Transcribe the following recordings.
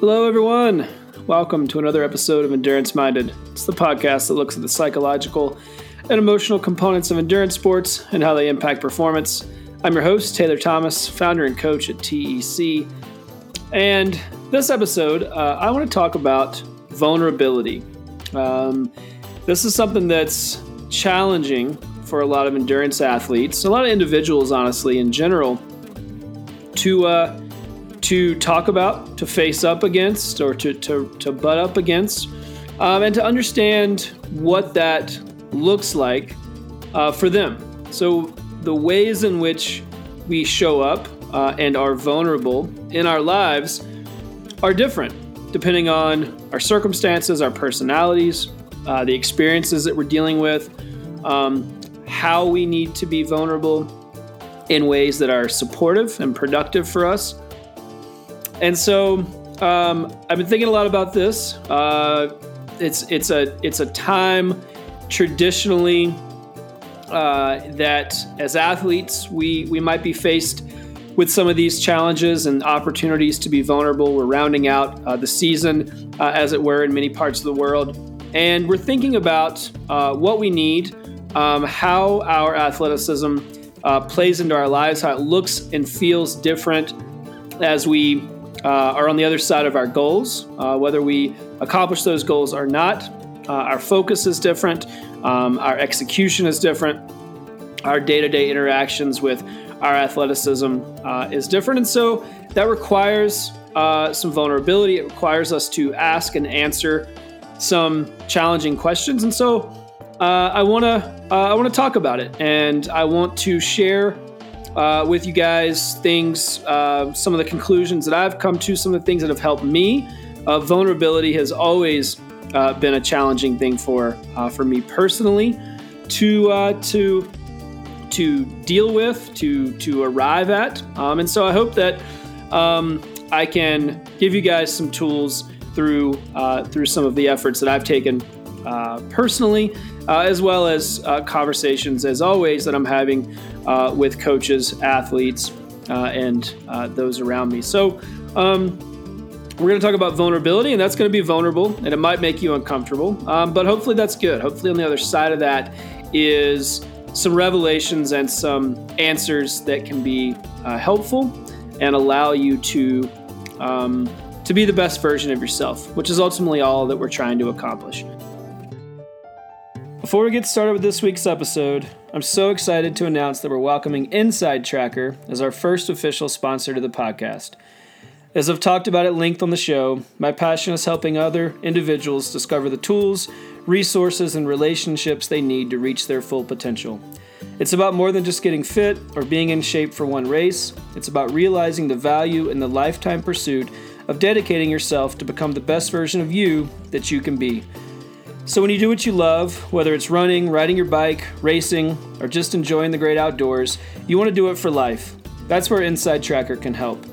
Hello, everyone. Welcome to another episode of Endurance Minded. It's the podcast that looks at the psychological and emotional components of endurance sports and how they impact performance. I'm your host, Taylor Thomas, founder and coach at TEC. And this episode, uh, I want to talk about vulnerability. Um, this is something that's challenging for a lot of endurance athletes, a lot of individuals, honestly, in general, to uh, to talk about, to face up against, or to, to, to butt up against, um, and to understand what that looks like uh, for them. So, the ways in which we show up uh, and are vulnerable in our lives are different depending on our circumstances, our personalities, uh, the experiences that we're dealing with, um, how we need to be vulnerable in ways that are supportive and productive for us. And so um, I've been thinking a lot about this. Uh, it's it's a it's a time traditionally uh, that as athletes we we might be faced with some of these challenges and opportunities to be vulnerable. We're rounding out uh, the season, uh, as it were, in many parts of the world, and we're thinking about uh, what we need, um, how our athleticism uh, plays into our lives, how it looks and feels different as we uh, are on the other side of our goals, uh, whether we accomplish those goals or not. Uh, our focus is different, um, our execution is different, our day to day interactions with our athleticism uh, is different. And so that requires uh, some vulnerability. It requires us to ask and answer some challenging questions. And so uh, I want to I want to talk about it, and I want to share uh, with you guys things, uh, some of the conclusions that I've come to, some of the things that have helped me. Uh, vulnerability has always uh, been a challenging thing for uh, for me personally to uh, to to deal with, to to arrive at, um, and so I hope that um, I can give you guys some tools through through some of the efforts that I've taken personally as well as conversations, as always, that I'm having uh, with coaches, athletes, uh, and uh, those around me. So, um, we're going to talk about vulnerability, and that's going to be vulnerable, and it might make you uncomfortable, um, but hopefully that's good. Hopefully, on the other side of that is some revelations and some answers that can be uh, helpful and allow you to um, to be the best version of yourself, which is ultimately all that we're trying to accomplish. Before we get started with this week's episode, I'm so excited to announce that we're welcoming InsideTracker as our first official sponsor to the podcast. As I've talked about at length on the show, my passion is helping other individuals discover the tools, resources, and relationships they need to reach their full potential. It's about more than just getting fit or being in shape for one race, it's about realizing the value in the lifetime pursuit of dedicating yourself to become the best version of you that you can be. So, when you do what you love, whether it's running, riding your bike, racing, or just enjoying the great outdoors, you want to do it for life. That's where InsideTracker can help.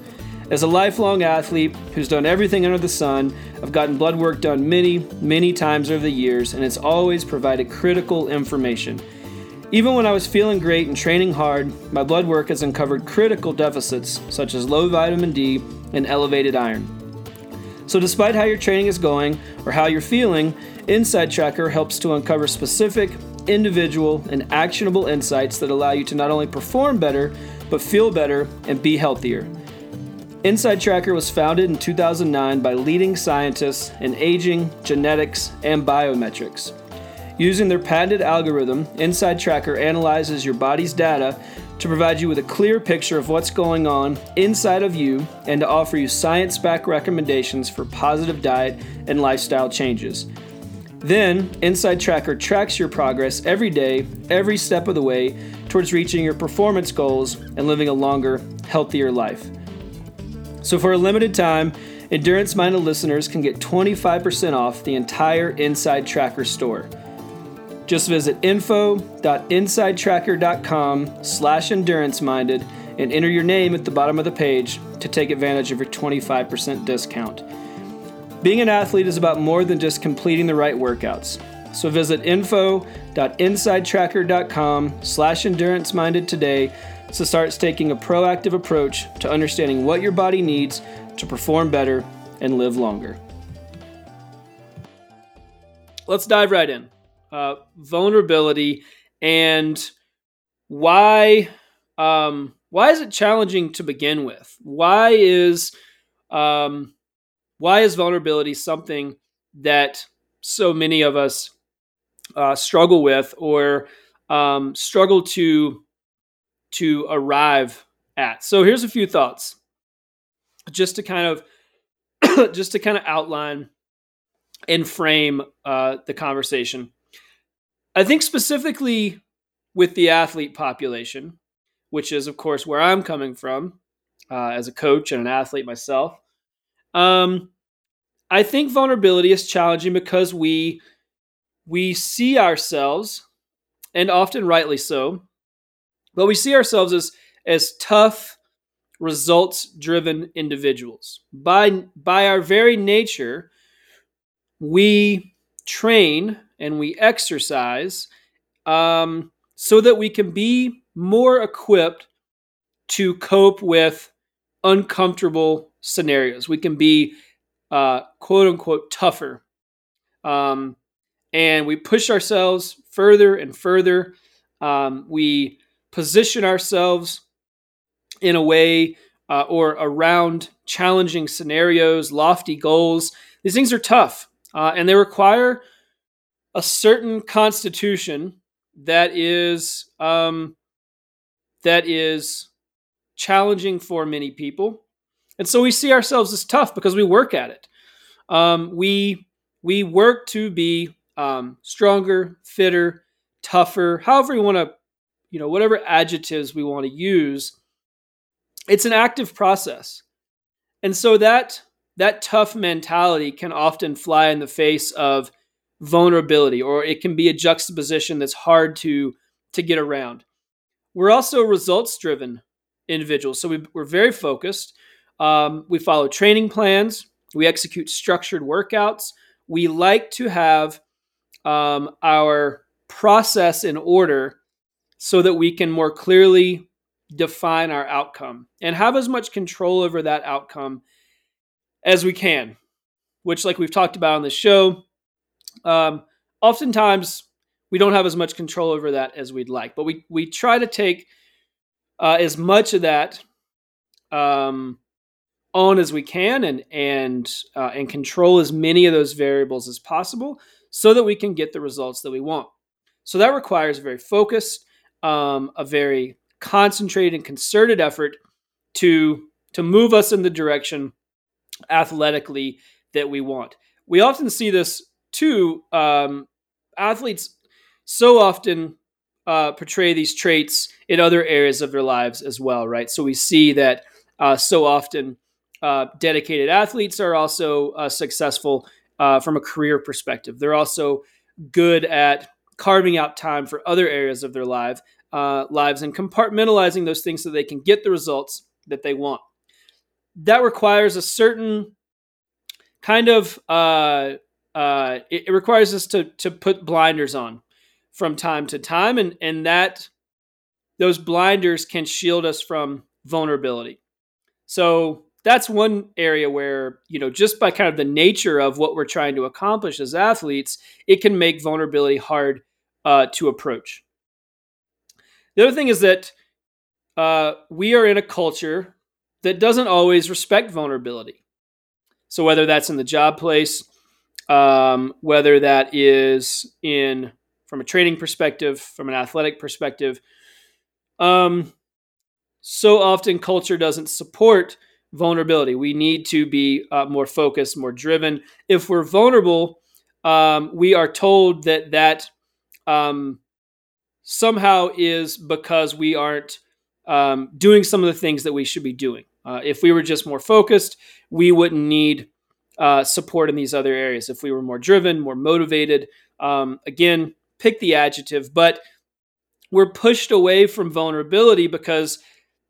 As a lifelong athlete who's done everything under the sun, I've gotten blood work done many, many times over the years, and it's always provided critical information. Even when I was feeling great and training hard, my blood work has uncovered critical deficits such as low vitamin D and elevated iron. So, despite how your training is going or how you're feeling, InsideTracker helps to uncover specific, individual, and actionable insights that allow you to not only perform better, but feel better and be healthier. InsideTracker was founded in 2009 by leading scientists in aging, genetics, and biometrics. Using their patented algorithm, InsideTracker analyzes your body's data to provide you with a clear picture of what's going on inside of you and to offer you science backed recommendations for positive diet and lifestyle changes. Then, InsideTracker tracks your progress every day, every step of the way towards reaching your performance goals and living a longer, healthier life. So, for a limited time, Endurance Minded listeners can get 25% off the entire InsideTracker store. Just visit info.insidetracker.com slash endurance minded and enter your name at the bottom of the page to take advantage of your 25% discount. Being an athlete is about more than just completing the right workouts. So visit info.insidetracker.com slash endurance minded today to start taking a proactive approach to understanding what your body needs to perform better and live longer. Let's dive right in. Uh, vulnerability and why um, why is it challenging to begin with? Why is um, why is vulnerability something that so many of us uh, struggle with or um, struggle to to arrive at? So here's a few thoughts, just to kind of just to kind of outline and frame uh, the conversation. I think specifically with the athlete population, which is, of course, where I'm coming from uh, as a coach and an athlete myself. Um, I think vulnerability is challenging because we we see ourselves, and often rightly so, but we see ourselves as as tough, results driven individuals. By by our very nature, we train and we exercise um, so that we can be more equipped to cope with uncomfortable scenarios. We can be uh, quote unquote tougher. Um, and we push ourselves further and further. Um, we position ourselves in a way uh, or around challenging scenarios, lofty goals. These things are tough uh, and they require a certain constitution that is um, that is challenging for many people, and so we see ourselves as tough because we work at it. Um, we we work to be um, stronger, fitter, tougher, however you want to, you know, whatever adjectives we want to use. It's an active process, and so that that tough mentality can often fly in the face of vulnerability or it can be a juxtaposition that's hard to to get around we're also results driven individuals so we, are very focused um, we follow training plans we execute structured workouts we like to have um, our process in order so that we can more clearly define our outcome and have as much control over that outcome as we can, which, like we've talked about on the show, um, oftentimes we don't have as much control over that as we'd like. But we we try to take uh, as much of that um, on as we can, and and uh, and control as many of those variables as possible, so that we can get the results that we want. So that requires a very focused, um, a very concentrated and concerted effort to to move us in the direction athletically that we want. We often see this too. Um, athletes so often uh, portray these traits in other areas of their lives as well, right? So we see that uh, so often uh, dedicated athletes are also uh, successful uh, from a career perspective. They're also good at carving out time for other areas of their life, uh, lives and compartmentalizing those things so they can get the results that they want that requires a certain kind of uh, it, it, requires us to to put blinders on from time to time, and and that those blinders can shield us from vulnerability. So that's one area where you know just by kind of the nature of what we're trying to accomplish as athletes, it can make vulnerability hard uh, to approach. The other thing is that uh, we are in a culture that doesn't always respect vulnerability. So whether that's in the job place, um, whether that is in from a training perspective, from an athletic perspective, um, so often culture doesn't support vulnerability. We need to be uh, more focused, more driven. If we're vulnerable, um, we are told that that um, somehow is because we aren't um, doing some of the things that we should be doing. Uh, if we were just more focused, we wouldn't need uh, support in these other areas. If we were more driven, more motivated, um, again, pick the adjective, but we're pushed away from vulnerability because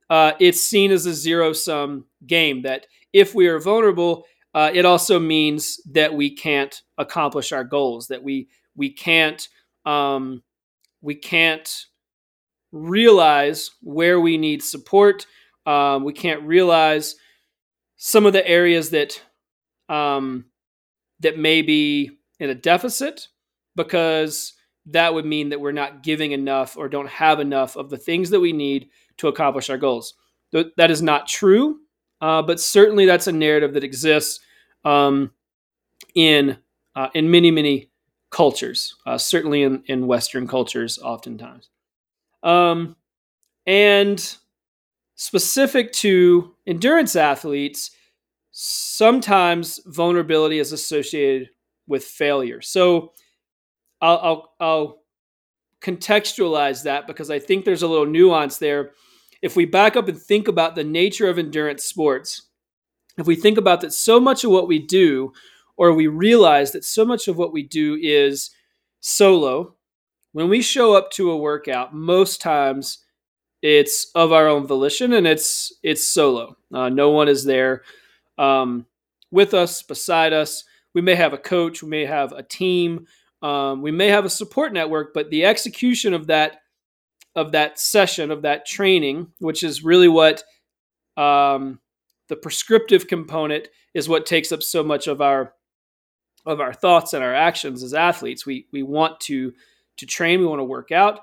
uh, it's seen as a zero sum game. That if we are vulnerable, uh, it also means that we can't accomplish our goals. That we we can't um, we can't realize where we need support um, we can't realize some of the areas that um, that may be in a deficit because that would mean that we're not giving enough or don't have enough of the things that we need to accomplish our goals. That is not true, uh, but certainly that's a narrative that exists um, in uh, in many many cultures, uh, certainly in, in Western cultures, oftentimes. Um, and specific to endurance athletes, sometimes vulnerability is associated with failure. So I'll, I'll, I'll contextualize that because I think there's a little nuance there. If we back up and think about the nature of endurance sports, if we think about that so much of what we do, or we realize that so much of what we do is solo, when we show up to a workout, most times it's of our own volition and it's it's solo. Uh, no one is there um, with us, beside us. We may have a coach, we may have a team, um, we may have a support network, but the execution of that of that session of that training, which is really what um, the prescriptive component is, what takes up so much of our of our thoughts and our actions as athletes. We we want to to train, we want to work out.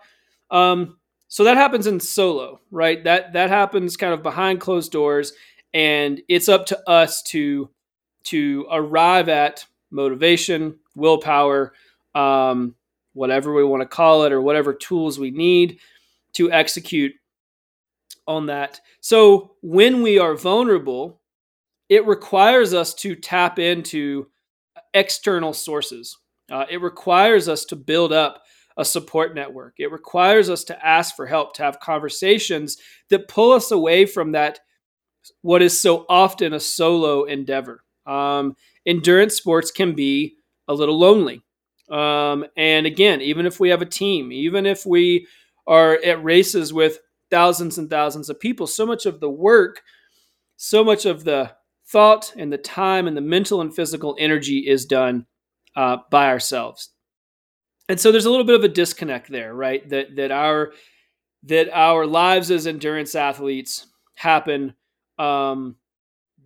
Um, so that happens in solo, right? That that happens kind of behind closed doors, and it's up to us to to arrive at motivation, willpower, um, whatever we want to call it, or whatever tools we need to execute on that. So when we are vulnerable, it requires us to tap into external sources. Uh, it requires us to build up a support network. It requires us to ask for help, to have conversations that pull us away from that, what is so often a solo endeavor. Um, endurance sports can be a little lonely. Um, and again, even if we have a team, even if we are at races with thousands and thousands of people, so much of the work, so much of the thought and the time and the mental and physical energy is done uh, by ourselves. And so there's a little bit of a disconnect there, right? That that our that our lives as endurance athletes happen um,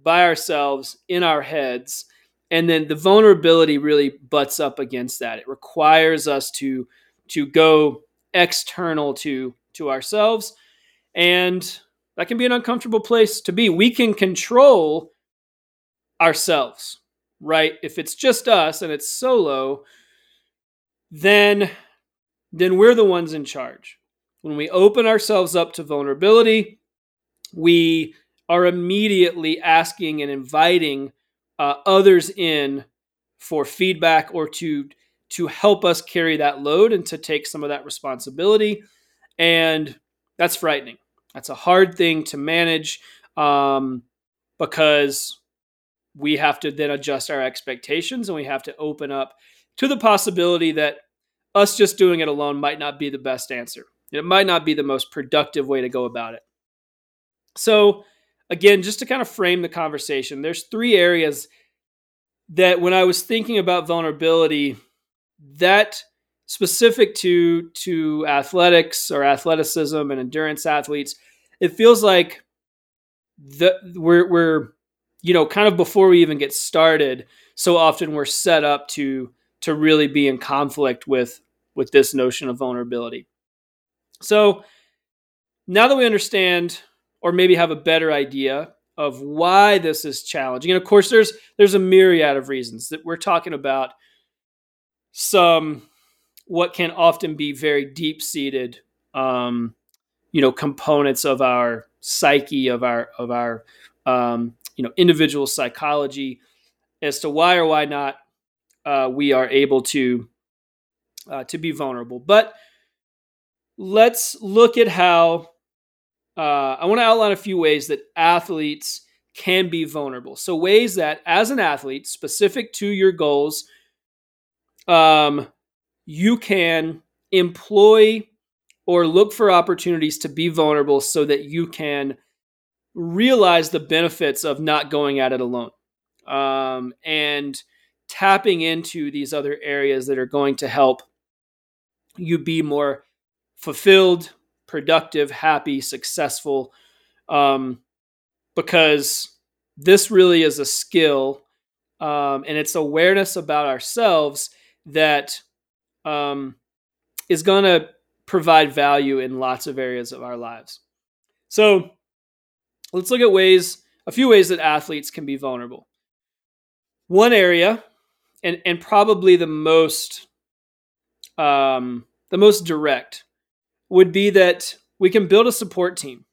by ourselves in our heads, and then the vulnerability really butts up against that. It requires us to to go external to to ourselves, and that can be an uncomfortable place to be. We can control ourselves, right? If it's just us and it's solo, then then we're the ones in charge. When we open ourselves up to vulnerability, we are immediately asking and inviting uh, others in for feedback or to to help us carry that load and to take some of that responsibility and that's frightening that's a hard thing to manage um, because we have to then adjust our expectations and we have to open up to the possibility that us just doing it alone might not be the best answer. It might not be the most productive way to go about it. So, again, just to kind of frame the conversation, there's three areas that when I was thinking about vulnerability, that specific to to athletics or athleticism and endurance athletes, it feels like the we're we're you know, kind of before we even get started, so often we're set up to to really be in conflict with with this notion of vulnerability. So now that we understand or maybe have a better idea of why this is challenging, and of course there's there's a myriad of reasons that we're talking about some what can often be very deep seated um, you know components of our psyche of our of our um, you know individual psychology as to why or why not uh, we are able to uh, to be vulnerable. But let's look at how uh, I want to outline a few ways that athletes can be vulnerable. So ways that, as an athlete, specific to your goals, um, you can employ or look for opportunities to be vulnerable so that you can realize the benefits of not going at it alone um, and tapping into these other areas that are going to help you be more fulfilled, productive, happy, successful. Um, because this really is a skill um, and it's awareness about ourselves that um, is going to provide value in lots of areas of our lives. So let's look at ways, a few ways that athletes can be vulnerable. One area, and and probably the most um, the most direct, would be that we can build a support team.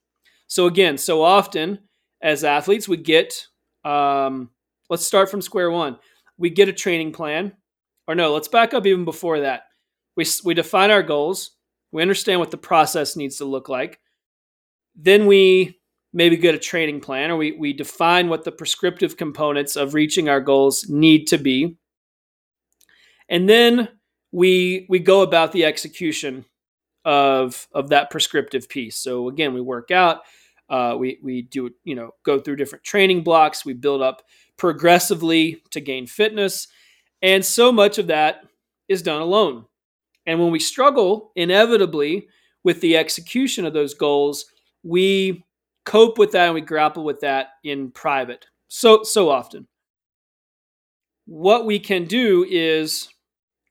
So again, so often as athletes, we get um, let's start from square one. We get a training plan, or no, let's back up even before that. We we define our goals. We understand what the process needs to look like. Then we maybe get a training plan or we, we define what the prescriptive components of reaching our goals need to be. And then we we go about the execution of of that prescriptive piece. So again, we work out, uh, we we do you know go through different training blocks. We build up progressively to gain fitness, and so much of that is done alone. And when we struggle inevitably with the execution of those goals, we cope with that and we grapple with that in private so so often. What we can do is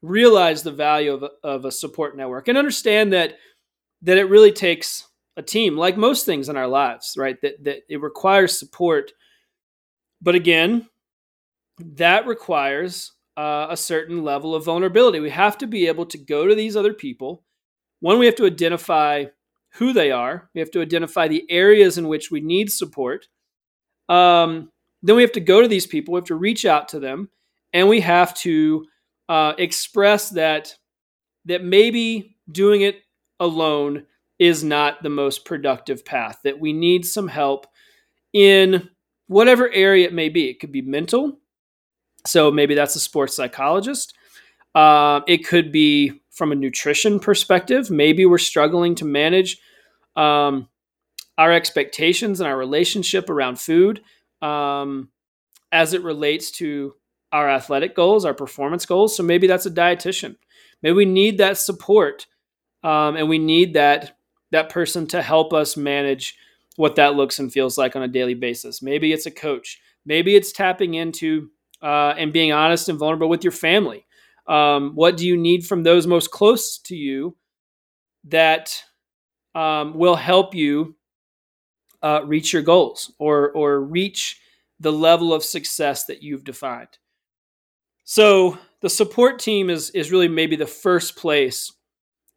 realize the value of a, of a support network and understand that that it really takes a team like most things in our lives right that that it requires support but again that requires uh, a certain level of vulnerability we have to be able to go to these other people one we have to identify who they are. We have to identify the areas in which we need support. Um, then we have to go to these people. We have to reach out to them, and we have to uh, express that that maybe doing it alone is not the most productive path. That we need some help in whatever area it may be. It could be mental, so maybe that's a sports psychologist. Uh, it could be from a nutrition perspective. Maybe we're struggling to manage um, our expectations and our relationship around food um, as it relates to our athletic goals, our performance goals. So maybe that's a dietitian. Maybe we need that support, um, and we need that that person to help us manage what that looks and feels like on a daily basis. Maybe it's a coach. Maybe it's tapping into uh, and being honest and vulnerable with your family. Um, what do you need from those most close to you that um, will help you uh, reach your goals or or reach the level of success that you've defined. So the support team is is really maybe the first place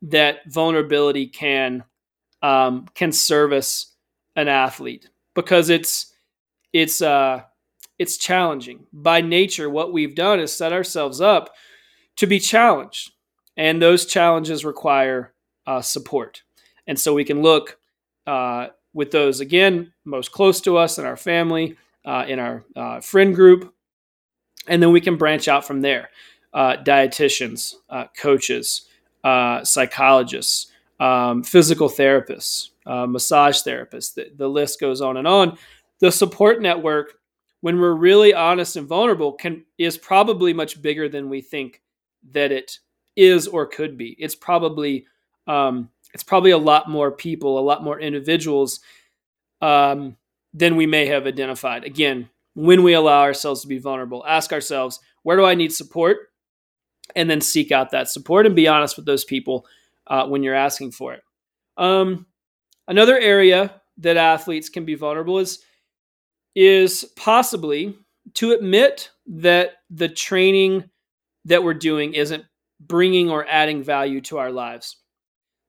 that vulnerability can um, can service an athlete because it's it's uh, it's challenging by nature. What we've done is set ourselves up to be challenged. And those challenges require uh, support. And so we can look uh, with those, again, most close to us in our family, uh, in our uh, friend group. And then we can branch out from there. Uh, dietitians, uh, coaches, psychologists, um, physical therapists, massage therapists. The, the list goes on and on. The support network when we're really honest and vulnerable can is probably much bigger than we think that it is or could be. It's probably um, it's probably a lot more people, a lot more individuals um, than we may have identified. Again, when we allow ourselves to be vulnerable, ask ourselves, where do I need support? And then seek out that support and be honest with those people uh, when you're asking for it. Um, another area that athletes can be vulnerable is is possibly to admit that the training that we're doing isn't bringing or adding value to our lives.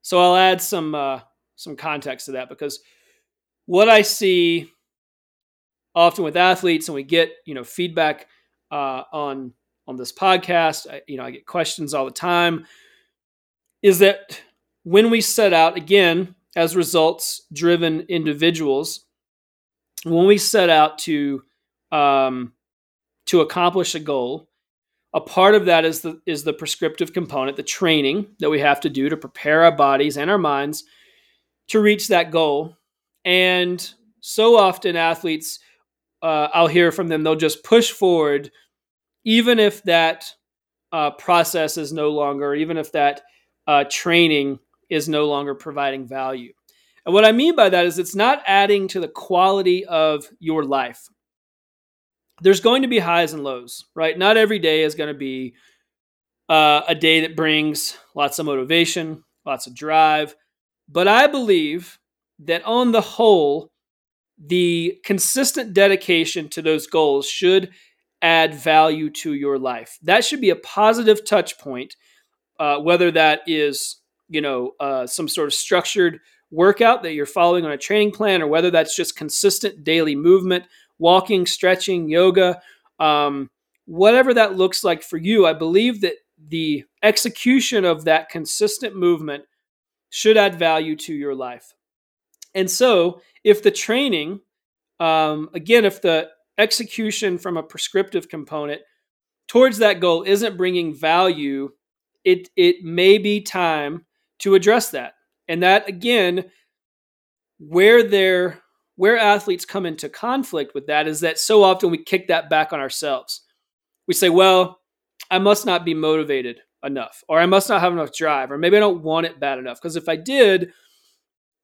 So I'll add some uh, some context to that because what I see often with athletes, and we get you know feedback uh, on on this podcast, I, you know I get questions all the time, is that when we set out again as results driven individuals, when we set out to um, to accomplish a goal, a part of that is the is the prescriptive component, the training that we have to do to prepare our bodies and our minds to reach that goal. And so often athletes, uh, I'll hear from them, they'll just push forward, even if that uh, process is no longer, even if that uh, training is no longer providing value. And what I mean by that is it's not adding to the quality of your life. there's going to be highs and lows, right? Not every day is going to be uh, a day that brings lots of motivation, lots of drive. But I believe that on the whole, the consistent dedication to those goals should add value to your life. That should be a positive touch point, uh, whether that is you know uh, some sort of structured workout that you're following on a training plan, or whether that's just consistent daily movement, walking, stretching, yoga, um, whatever that looks like for you. I believe that the execution of that consistent movement should add value to your life. And so, if the training, um, again, if the execution from a prescriptive component towards that goal isn't bringing value, it it may be time to address that. And that again, where there where athletes come into conflict with that is that so often we kick that back on ourselves. We say, well, I must not be motivated enough, or I must not have enough drive, or maybe I don't want it bad enough. Because if I did,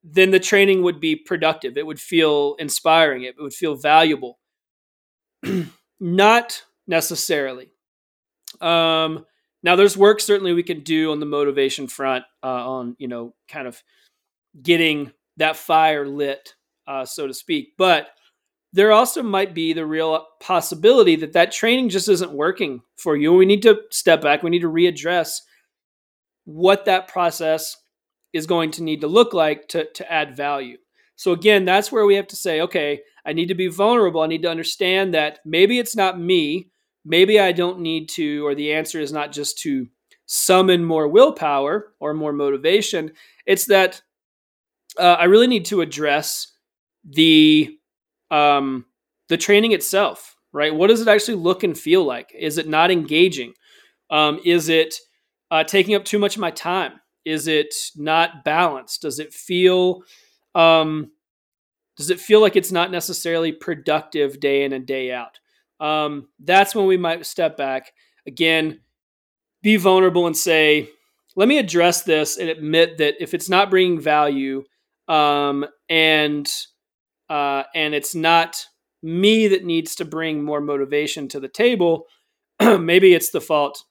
then the training would be productive. It would feel inspiring. It would feel valuable. not necessarily. Um, now, there's work certainly we can do on the motivation front, uh, on you know, kind of getting that fire lit, uh, so to speak. But there also might be the real possibility that that training just isn't working for you. We need to step back. We need to readdress what that process is going to need to look like to, to add value. So, again, that's where we have to say, okay, I need to be vulnerable. I need to understand that maybe it's not me. Maybe I don't need to, or the answer is not just to summon more willpower or more motivation. It's that uh, I really need to address the um, the training itself, right? What does it actually look and feel like? Is it not engaging? Um, is it uh, taking up too much of my time? Is it not balanced? Does it feel um, does it feel like it's not necessarily productive day in and day out? Um, that's when we might step back again, be vulnerable and say, let me address this and admit that if it's not bringing value um, and uh, and it's not me that needs to bring more motivation to the table. Maybe it's the fault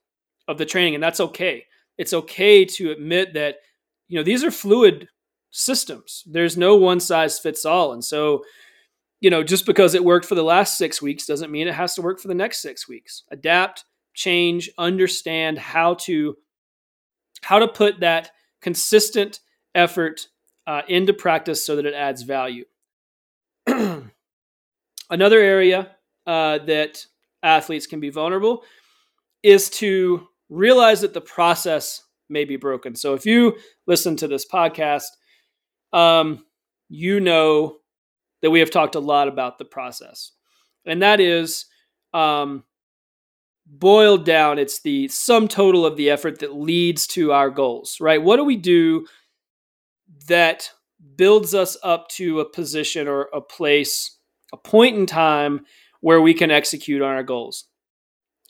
of the training, and that's okay. It's okay to admit that you know these are fluid systems. There's no one size fits all, and so you know just because it worked for the last six weeks doesn't mean it has to work for the next six weeks. Adapt, change, understand how to how to put that consistent effort uh, into practice so that it adds value. Another area uh, that athletes can be vulnerable is to realize that the process may be broken. So if you listen to this podcast, um, you know that we have talked a lot about the process, and that is um, boiled down. It's the sum total of the effort that leads to our goals, right? What do we do that builds us up to a position or a place, a point in time where we can execute on our goals.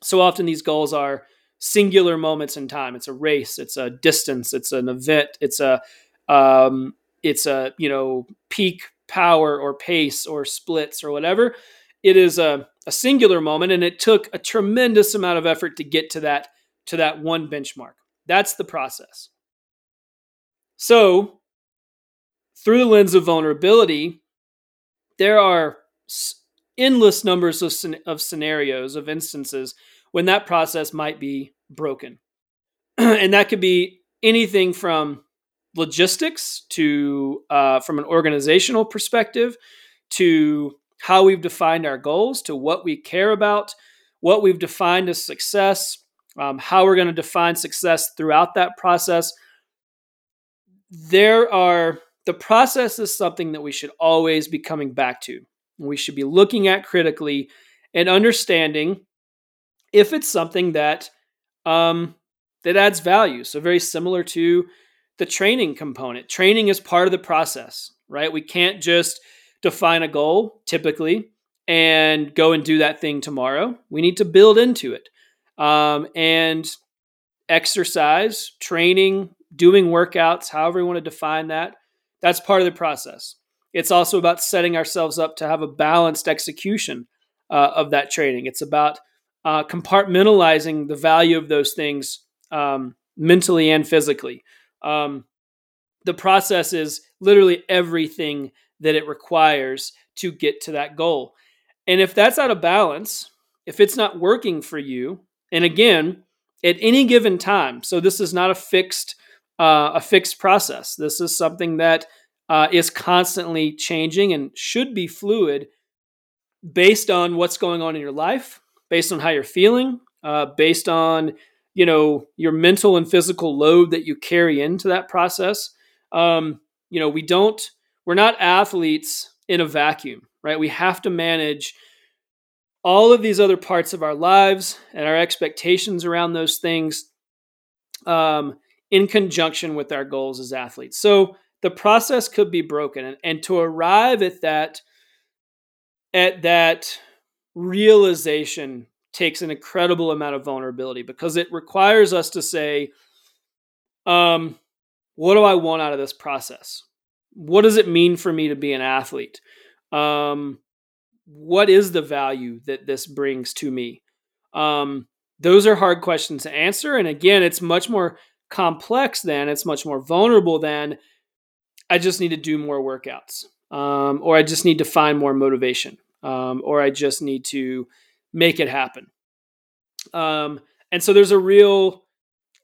So often these goals are singular moments in time. It's a race, it's a distance, it's an event, it's a um, it's a you know peak power or pace or splits or whatever. It is a, a singular moment, and it took a tremendous amount of effort to get to that to that one benchmark. That's the process. So through the lens of vulnerability, there are endless numbers of, of scenarios, of instances when that process might be broken. and that could be anything from logistics to uh, from an organizational perspective to how we've defined our goals to what we care about what we've defined as success um, how we're going to define success throughout that process there are the process is something that we should always be coming back to. We should be looking at critically and understanding if it's something that um, that adds value. So very similar to the training component. Training is part of the process, right? We can't just define a goal typically and go and do that thing tomorrow. We need to build into it. Um, and exercise, training, doing workouts, however you want to define that, that's part of the process. It's also about setting ourselves up to have a balanced execution uh, of that training. It's about uh, compartmentalizing the value of those things um, mentally and physically. Um, the process is literally everything that it requires to get to that goal. And if that's out of balance, if it's not working for you, and again, at any given time, so this is not a fixed uh, a fixed process. This is something that uh, is constantly changing and should be fluid based on what's going on in your life, based on how you're feeling, uh, based on you know your mental and physical load that you carry into that process. Um, you know, we don't we're not athletes in a vacuum, right? We have to manage all of these other parts of our lives and our expectations around those things um, in conjunction with our goals as athletes. So the process could be broken, and, and to arrive at that at that realization takes an incredible amount of vulnerability because it requires us to say, um, what do I want out of this process? What does it mean for me to be an athlete? Um, what is the value that this brings to me? Um, those are hard questions to answer. And again, it's much more complex than, it's much more vulnerable than, I just need to do more workouts, um, or I just need to find more motivation, um, or I just need to make it happen. Um, and so there's a real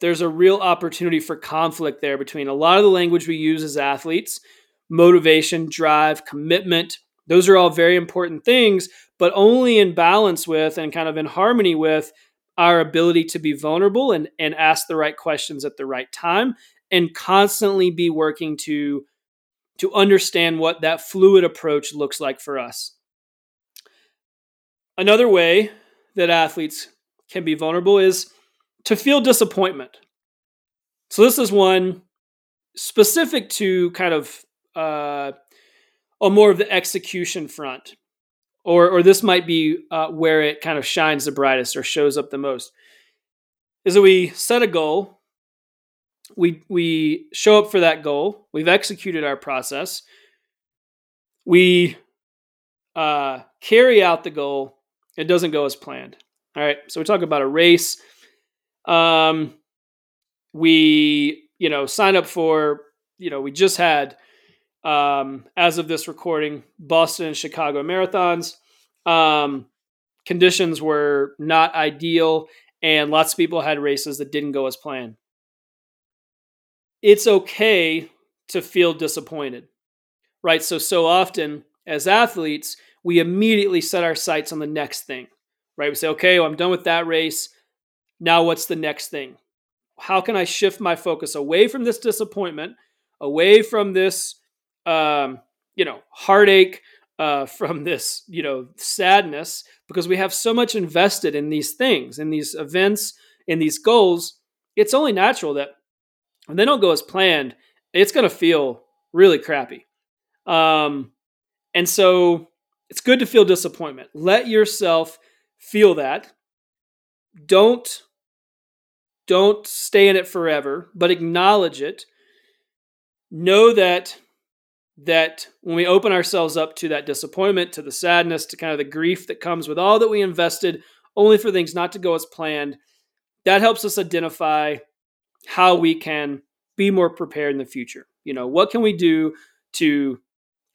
there's a real opportunity for conflict there between a lot of the language we use as athletes, motivation, drive, commitment. Those are all very important things, but only in balance with and kind of in harmony with our ability to be vulnerable and, and ask the right questions at the right time and constantly be working to to understand what that fluid approach looks like for us. Another way that athletes can be vulnerable is to feel disappointment. So this is one specific to kind of uh, a more of the execution front, or or this might be uh, where it kind of shines the brightest or shows up the most. Is that we set a goal, we we show up for that goal, we've executed our process, we uh, carry out the goal, it doesn't go as planned. All right, so we talk about a race. Um, we, you know, sign up for, you know, we just had, um, as of this recording, Boston and Chicago marathons. Um, conditions were not ideal, and lots of people had races that didn't go as planned. It's okay to feel disappointed, right? So, so often as athletes, we immediately set our sights on the next thing right? We say, okay, well, I'm done with that race. Now, what's the next thing? How can I shift my focus away from this disappointment, away from this, um, you know, heartache, uh, from this, you know, sadness, because we have so much invested in these things, in these events, in these goals. It's only natural that when they don't go as planned, it's going to feel really crappy. Um, and so it's good to feel disappointment. Let yourself feel that. Don't don't stay in it forever, but acknowledge it. Know that that when we open ourselves up to that disappointment, to the sadness, to kind of the grief that comes with all that we invested only for things not to go as planned, that helps us identify how we can be more prepared in the future. You know, what can we do to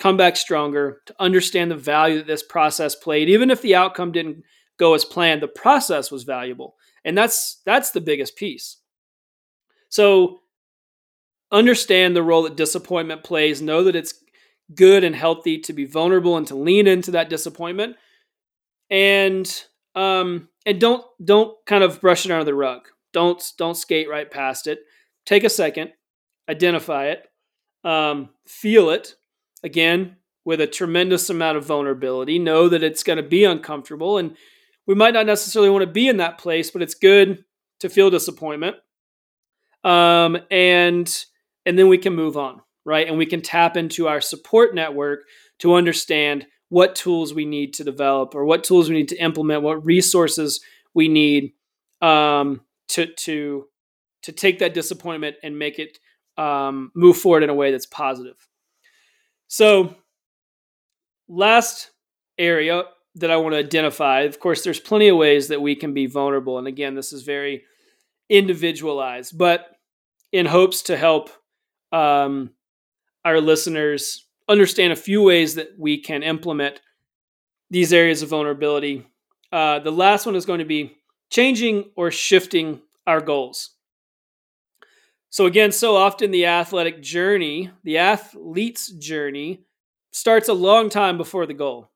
come back stronger, to understand the value that this process played, even if the outcome didn't go as planned, the process was valuable. And that's that's the biggest piece. So understand the role that disappointment plays, know that it's good and healthy to be vulnerable and to lean into that disappointment. And um and don't don't kind of brush it under the rug. Don't don't skate right past it. Take a second, identify it, um, feel it. Again, with a tremendous amount of vulnerability. Know that it's going to be uncomfortable and we might not necessarily want to be in that place, but it's good to feel disappointment. Um, and and then we can move on, right? And we can tap into our support network to understand what tools we need to develop or what tools we need to implement, what resources we need um, to to to take that disappointment and make it um, move forward in a way that's positive. So, last area that I want to identify. Of course, there's plenty of ways that we can be vulnerable. And again, this is very individualized, but in hopes to help um, our listeners understand a few ways that we can implement these areas of vulnerability. Uh, the last one is going to be changing or shifting our goals. So, again, so often the athletic journey, the athlete's journey, starts a long time before the goal,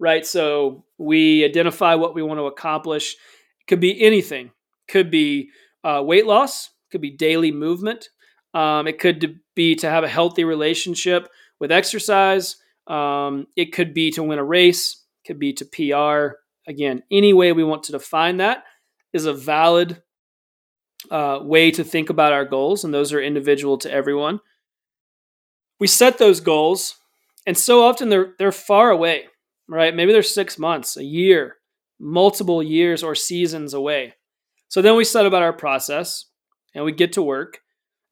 right? So, we identify what we want to accomplish. It could be anything, could be uh, weight loss, could be daily movement, um, it could be to have a healthy relationship with exercise. Um, it could be to win a race, it could be to PR. Again, any way we want to define that is a valid uh, way to think about our goals, and those are individual to everyone. We set those goals, and so often they're they're far away, right? Maybe they're six months, a year, multiple years or seasons away. So then we set about our process, and we get to work.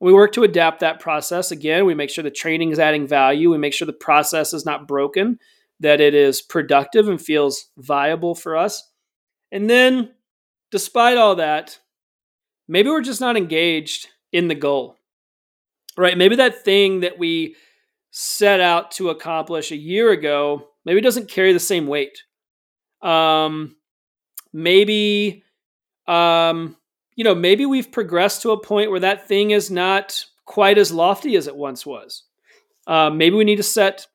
We work to adapt that process. Again, we make sure the training is adding value. We make sure the process is not broken, that it is productive and feels viable for us. And then, despite all that, maybe we're just not engaged in the goal, right? Maybe that thing that we set out to accomplish a year ago maybe doesn't carry the same weight. Um, maybe, um, you know, maybe we've progressed to a point where that thing is not quite as lofty as it once was. Uh, maybe we need to set,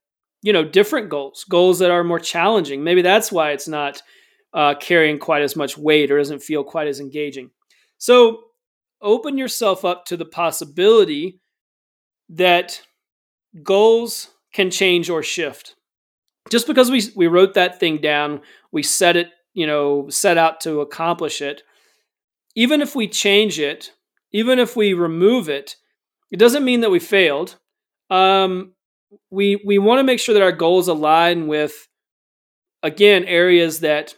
you know, different goals, goals that are more challenging. Maybe that's why it's not uh, carrying quite as much weight or doesn't feel quite as engaging. So open yourself up to the possibility that goals can change or shift. Just because we we wrote that thing down, we set it, you know, set out to accomplish it. Even if we change it, even if we remove it, it doesn't mean that we failed. Um, we we want to make sure that our goals align with, again, areas that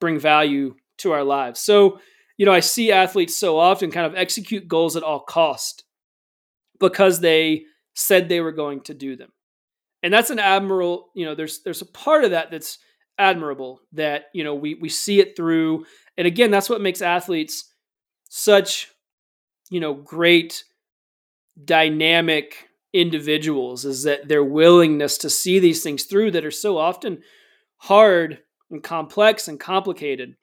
bring value to our lives. So you know, I see athletes so often kind of execute goals at all cost because they said they were going to do them. And that's an admirable, you know, there's there's a part of that that's admirable that, you know, we we see it through. And again, that's what makes athletes such, you know, great dynamic individuals is that their willingness to see these things through that are so often hard and complex and complicated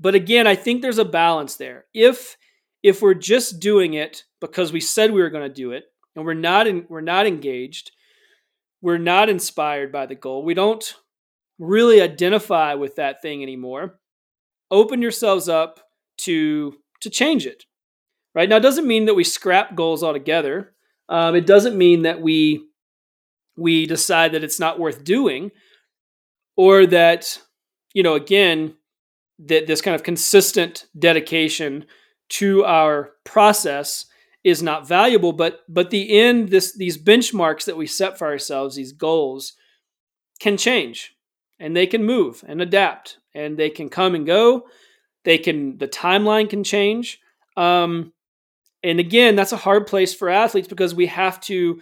but again, I think there's a balance there. If if we're just doing it because we said we were going to do it and we're not in, we're not engaged, we're not inspired by the goal. We don't really identify with that thing anymore. Open yourselves up to to change it. Right now, it doesn't mean that we scrap goals altogether. Um, it doesn't mean that we we decide that it's not worth doing, or that you know again that this kind of consistent dedication to our process is not valuable but but the end this these benchmarks that we set for ourselves these goals can change and they can move and adapt and they can come and go. They can the timeline can change. Um, and again that's a hard place for athletes because we have to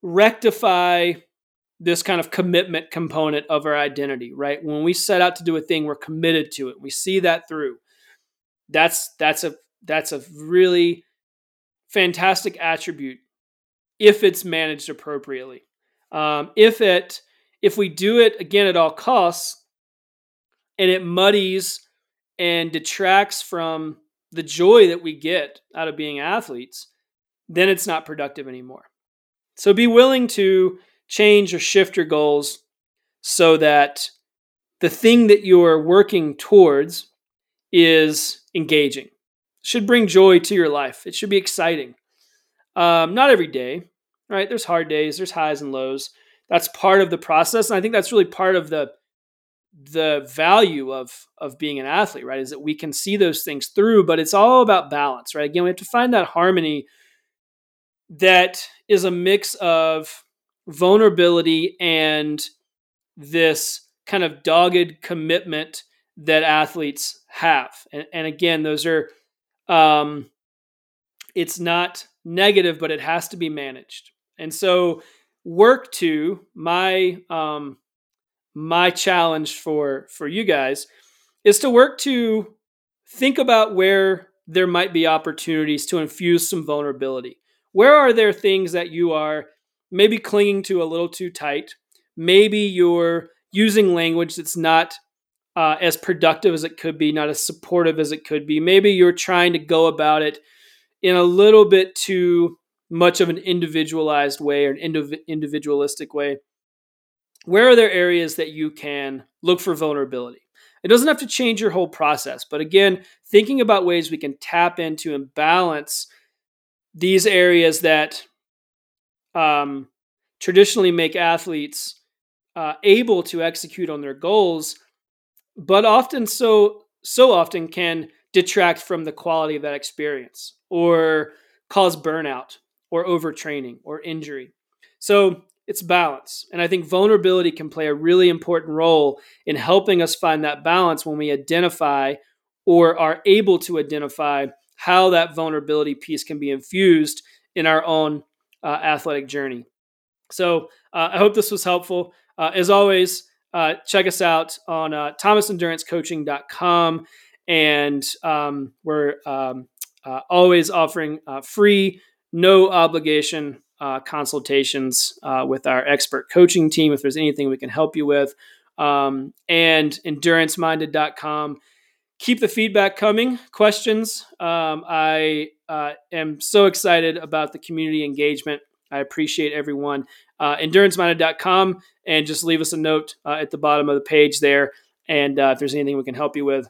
rectify this kind of commitment component of our identity, right? When we set out to do a thing, we're committed to it. We see that through. That's that's a that's a really fantastic attribute if it's managed appropriately. Um, if it if we do it again at all costs and it muddies and detracts from the joy that we get out of being athletes, then it's not productive anymore. So be willing to change or shift your goals so that the thing that you're working towards is engaging. should bring joy to your life. It should be exciting. Um, not every day, right? There's hard days, there's highs and lows. That's part of the process, and I think that's really part of the the value of of being an athlete, right? Is that we can see those things through, but it's all about balance, right? Again, we have to find that harmony that is a mix of vulnerability and this kind of dogged commitment that athletes have. And, and again, those are, um, it's not negative, but it has to be managed. And so, work to my um, my challenge for for you guys is to work to think about where there might be opportunities to infuse some vulnerability. Where are there things that you are maybe clinging to a little too tight? Maybe you're using language that's not uh, as productive as it could be, not as supportive as it could be. Maybe you're trying to go about it in a little bit too much of an individualized way or an indiv- individualistic way. Where are there areas that you can look for vulnerability? It doesn't have to change your whole process, but again, thinking about ways we can tap into and balance these areas that um, traditionally make athletes uh, able to execute on their goals, but often so so often can detract from the quality of that experience or cause burnout or overtraining or injury. So it's balance. And I think vulnerability can play a really important role in helping us find that balance when we identify or are able to identify how that vulnerability piece can be infused in our own uh, athletic journey. So uh, I hope this was helpful. Uh, as always, uh, check us out on uh, thomasendurancecoaching.com. And um, we're um, uh, always offering uh, free, no obligation consultations with our expert coaching team if there's anything we can help you with. Um, and enduranceminded.com. Keep the feedback coming, questions. Um, I uh, am so excited about the community engagement. I appreciate everyone. Uh, enduranceminded.com and just leave us a note uh, at the bottom of the page there. And uh, if there's anything we can help you with,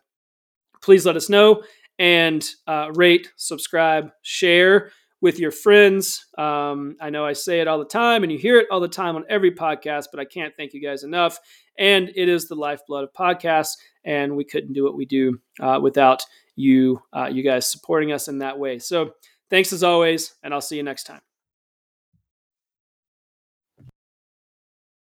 please let us know and uh, rate, subscribe, share with your friends. Um, I know I say it all the time and you hear it all the time on every podcast, but I can't thank you guys enough. And it is the lifeblood of podcasts, and we couldn't do what we do uh, without you, uh, you guys supporting us in that way. So thanks as always, and I'll see you next time.